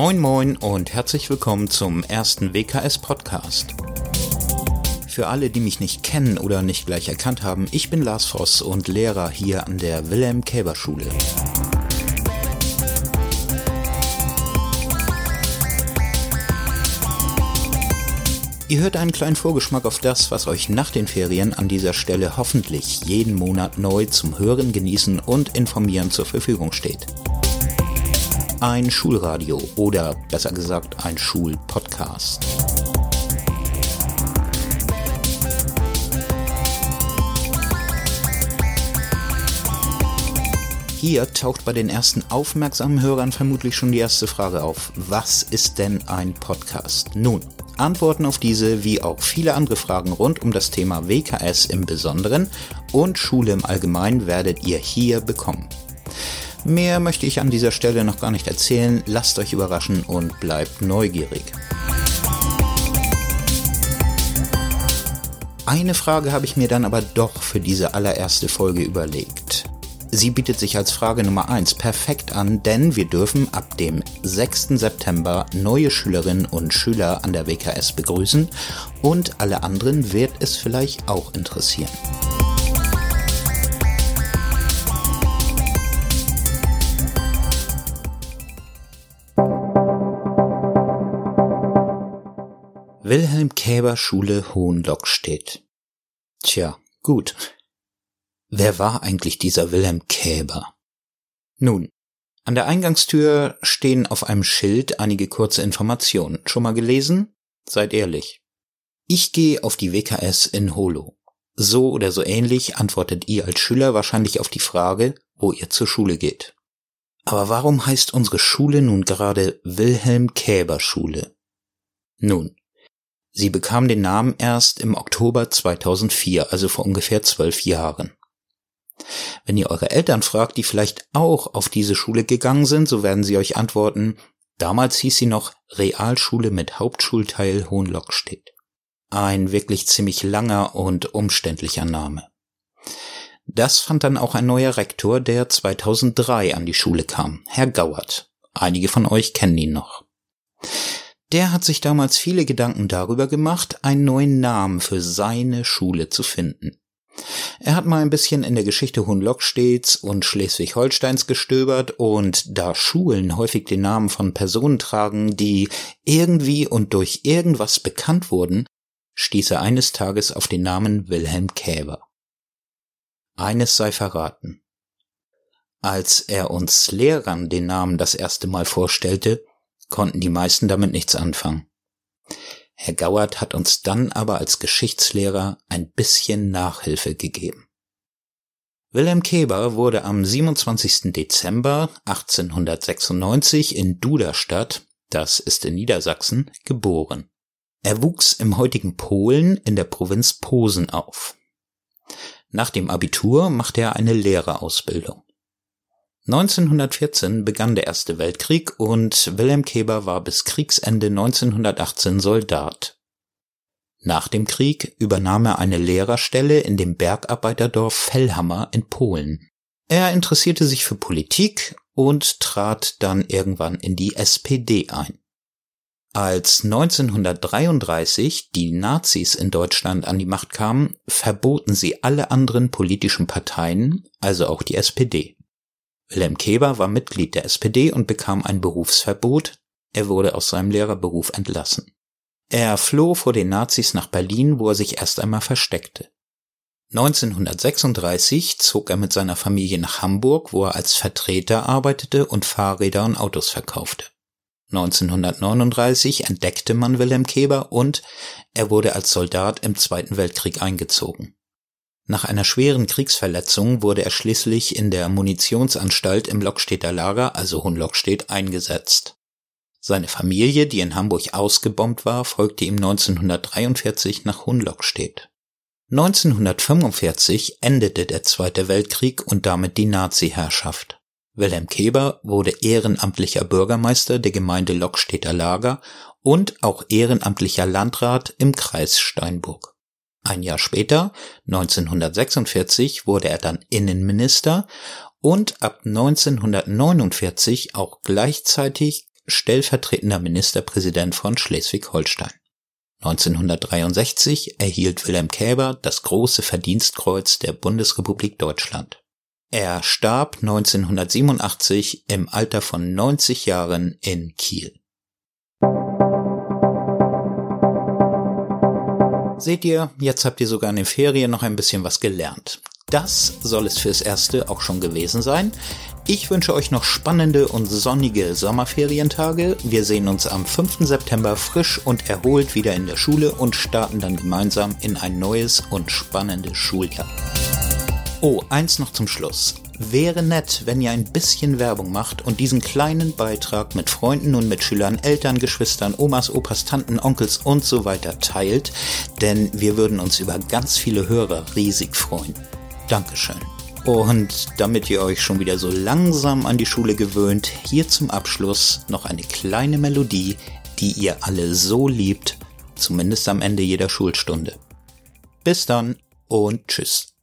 Moin moin und herzlich willkommen zum ersten WKS Podcast. Für alle, die mich nicht kennen oder nicht gleich erkannt haben, ich bin Lars Voss und Lehrer hier an der Wilhelm Käber Schule. Ihr hört einen kleinen Vorgeschmack auf das, was euch nach den Ferien an dieser Stelle hoffentlich jeden Monat neu zum Hören, Genießen und Informieren zur Verfügung steht. Ein Schulradio oder besser gesagt ein Schulpodcast. Hier taucht bei den ersten aufmerksamen Hörern vermutlich schon die erste Frage auf. Was ist denn ein Podcast? Nun, Antworten auf diese wie auch viele andere Fragen rund um das Thema WKS im Besonderen und Schule im Allgemeinen werdet ihr hier bekommen. Mehr möchte ich an dieser Stelle noch gar nicht erzählen, lasst euch überraschen und bleibt neugierig. Eine Frage habe ich mir dann aber doch für diese allererste Folge überlegt. Sie bietet sich als Frage Nummer 1 perfekt an, denn wir dürfen ab dem 6. September neue Schülerinnen und Schüler an der WKS begrüßen und alle anderen wird es vielleicht auch interessieren. Wilhelm Käber Schule Hohenlockstedt. Tja, gut. Wer war eigentlich dieser Wilhelm Käber? Nun, an der Eingangstür stehen auf einem Schild einige kurze Informationen. Schon mal gelesen? Seid ehrlich. Ich gehe auf die WKS in Holo. So oder so ähnlich antwortet ihr als Schüler wahrscheinlich auf die Frage, wo ihr zur Schule geht. Aber warum heißt unsere Schule nun gerade Wilhelm Käber Schule? Nun, sie bekam den Namen erst im Oktober 2004, also vor ungefähr zwölf Jahren. Wenn ihr eure Eltern fragt, die vielleicht auch auf diese Schule gegangen sind, so werden sie euch antworten, damals hieß sie noch Realschule mit Hauptschulteil Hohenlockstedt. Ein wirklich ziemlich langer und umständlicher Name. Das fand dann auch ein neuer Rektor, der 2003 an die Schule kam, Herr Gauert. Einige von euch kennen ihn noch. Der hat sich damals viele Gedanken darüber gemacht, einen neuen Namen für seine Schule zu finden. Er hat mal ein bisschen in der Geschichte Hohenlockstedts und Schleswig-Holsteins gestöbert und da Schulen häufig den Namen von Personen tragen, die irgendwie und durch irgendwas bekannt wurden, stieß er eines Tages auf den Namen Wilhelm Käber. Eines sei verraten. Als er uns Lehrern den Namen das erste Mal vorstellte, konnten die meisten damit nichts anfangen. Herr Gauert hat uns dann aber als Geschichtslehrer ein bisschen Nachhilfe gegeben. Wilhelm Keber wurde am 27. Dezember 1896 in Duderstadt, das ist in Niedersachsen, geboren. Er wuchs im heutigen Polen in der Provinz Posen auf. Nach dem Abitur machte er eine Lehrerausbildung. 1914 begann der Erste Weltkrieg und Wilhelm Keber war bis Kriegsende 1918 Soldat. Nach dem Krieg übernahm er eine Lehrerstelle in dem Bergarbeiterdorf Fellhammer in Polen. Er interessierte sich für Politik und trat dann irgendwann in die SPD ein. Als 1933 die Nazis in Deutschland an die Macht kamen, verboten sie alle anderen politischen Parteien, also auch die SPD. Wilhelm Keber war Mitglied der SPD und bekam ein Berufsverbot, er wurde aus seinem Lehrerberuf entlassen. Er floh vor den Nazis nach Berlin, wo er sich erst einmal versteckte. 1936 zog er mit seiner Familie nach Hamburg, wo er als Vertreter arbeitete und Fahrräder und Autos verkaufte. 1939 entdeckte man Wilhelm Keber und er wurde als Soldat im Zweiten Weltkrieg eingezogen. Nach einer schweren Kriegsverletzung wurde er schließlich in der Munitionsanstalt im Lockstädter Lager, also Hohenlockstedt, eingesetzt. Seine Familie, die in Hamburg ausgebombt war, folgte ihm 1943 nach Hohenlockstedt. 1945 endete der Zweite Weltkrieg und damit die Nazi-Herrschaft. Wilhelm Keber wurde ehrenamtlicher Bürgermeister der Gemeinde Lockstädter Lager und auch ehrenamtlicher Landrat im Kreis Steinburg. Ein Jahr später, 1946, wurde er dann Innenminister und ab 1949 auch gleichzeitig stellvertretender Ministerpräsident von Schleswig-Holstein. 1963 erhielt Wilhelm Käber das große Verdienstkreuz der Bundesrepublik Deutschland. Er starb 1987 im Alter von 90 Jahren in Kiel. Seht ihr, jetzt habt ihr sogar in den Ferien noch ein bisschen was gelernt. Das soll es fürs Erste auch schon gewesen sein. Ich wünsche euch noch spannende und sonnige Sommerferientage. Wir sehen uns am 5. September frisch und erholt wieder in der Schule und starten dann gemeinsam in ein neues und spannendes Schuljahr. Oh, eins noch zum Schluss. Wäre nett, wenn ihr ein bisschen Werbung macht und diesen kleinen Beitrag mit Freunden und Mitschülern, Eltern, Geschwistern, Omas, Opas, Tanten, Onkels und so weiter teilt, denn wir würden uns über ganz viele Hörer riesig freuen. Dankeschön. Und damit ihr euch schon wieder so langsam an die Schule gewöhnt, hier zum Abschluss noch eine kleine Melodie, die ihr alle so liebt, zumindest am Ende jeder Schulstunde. Bis dann und tschüss.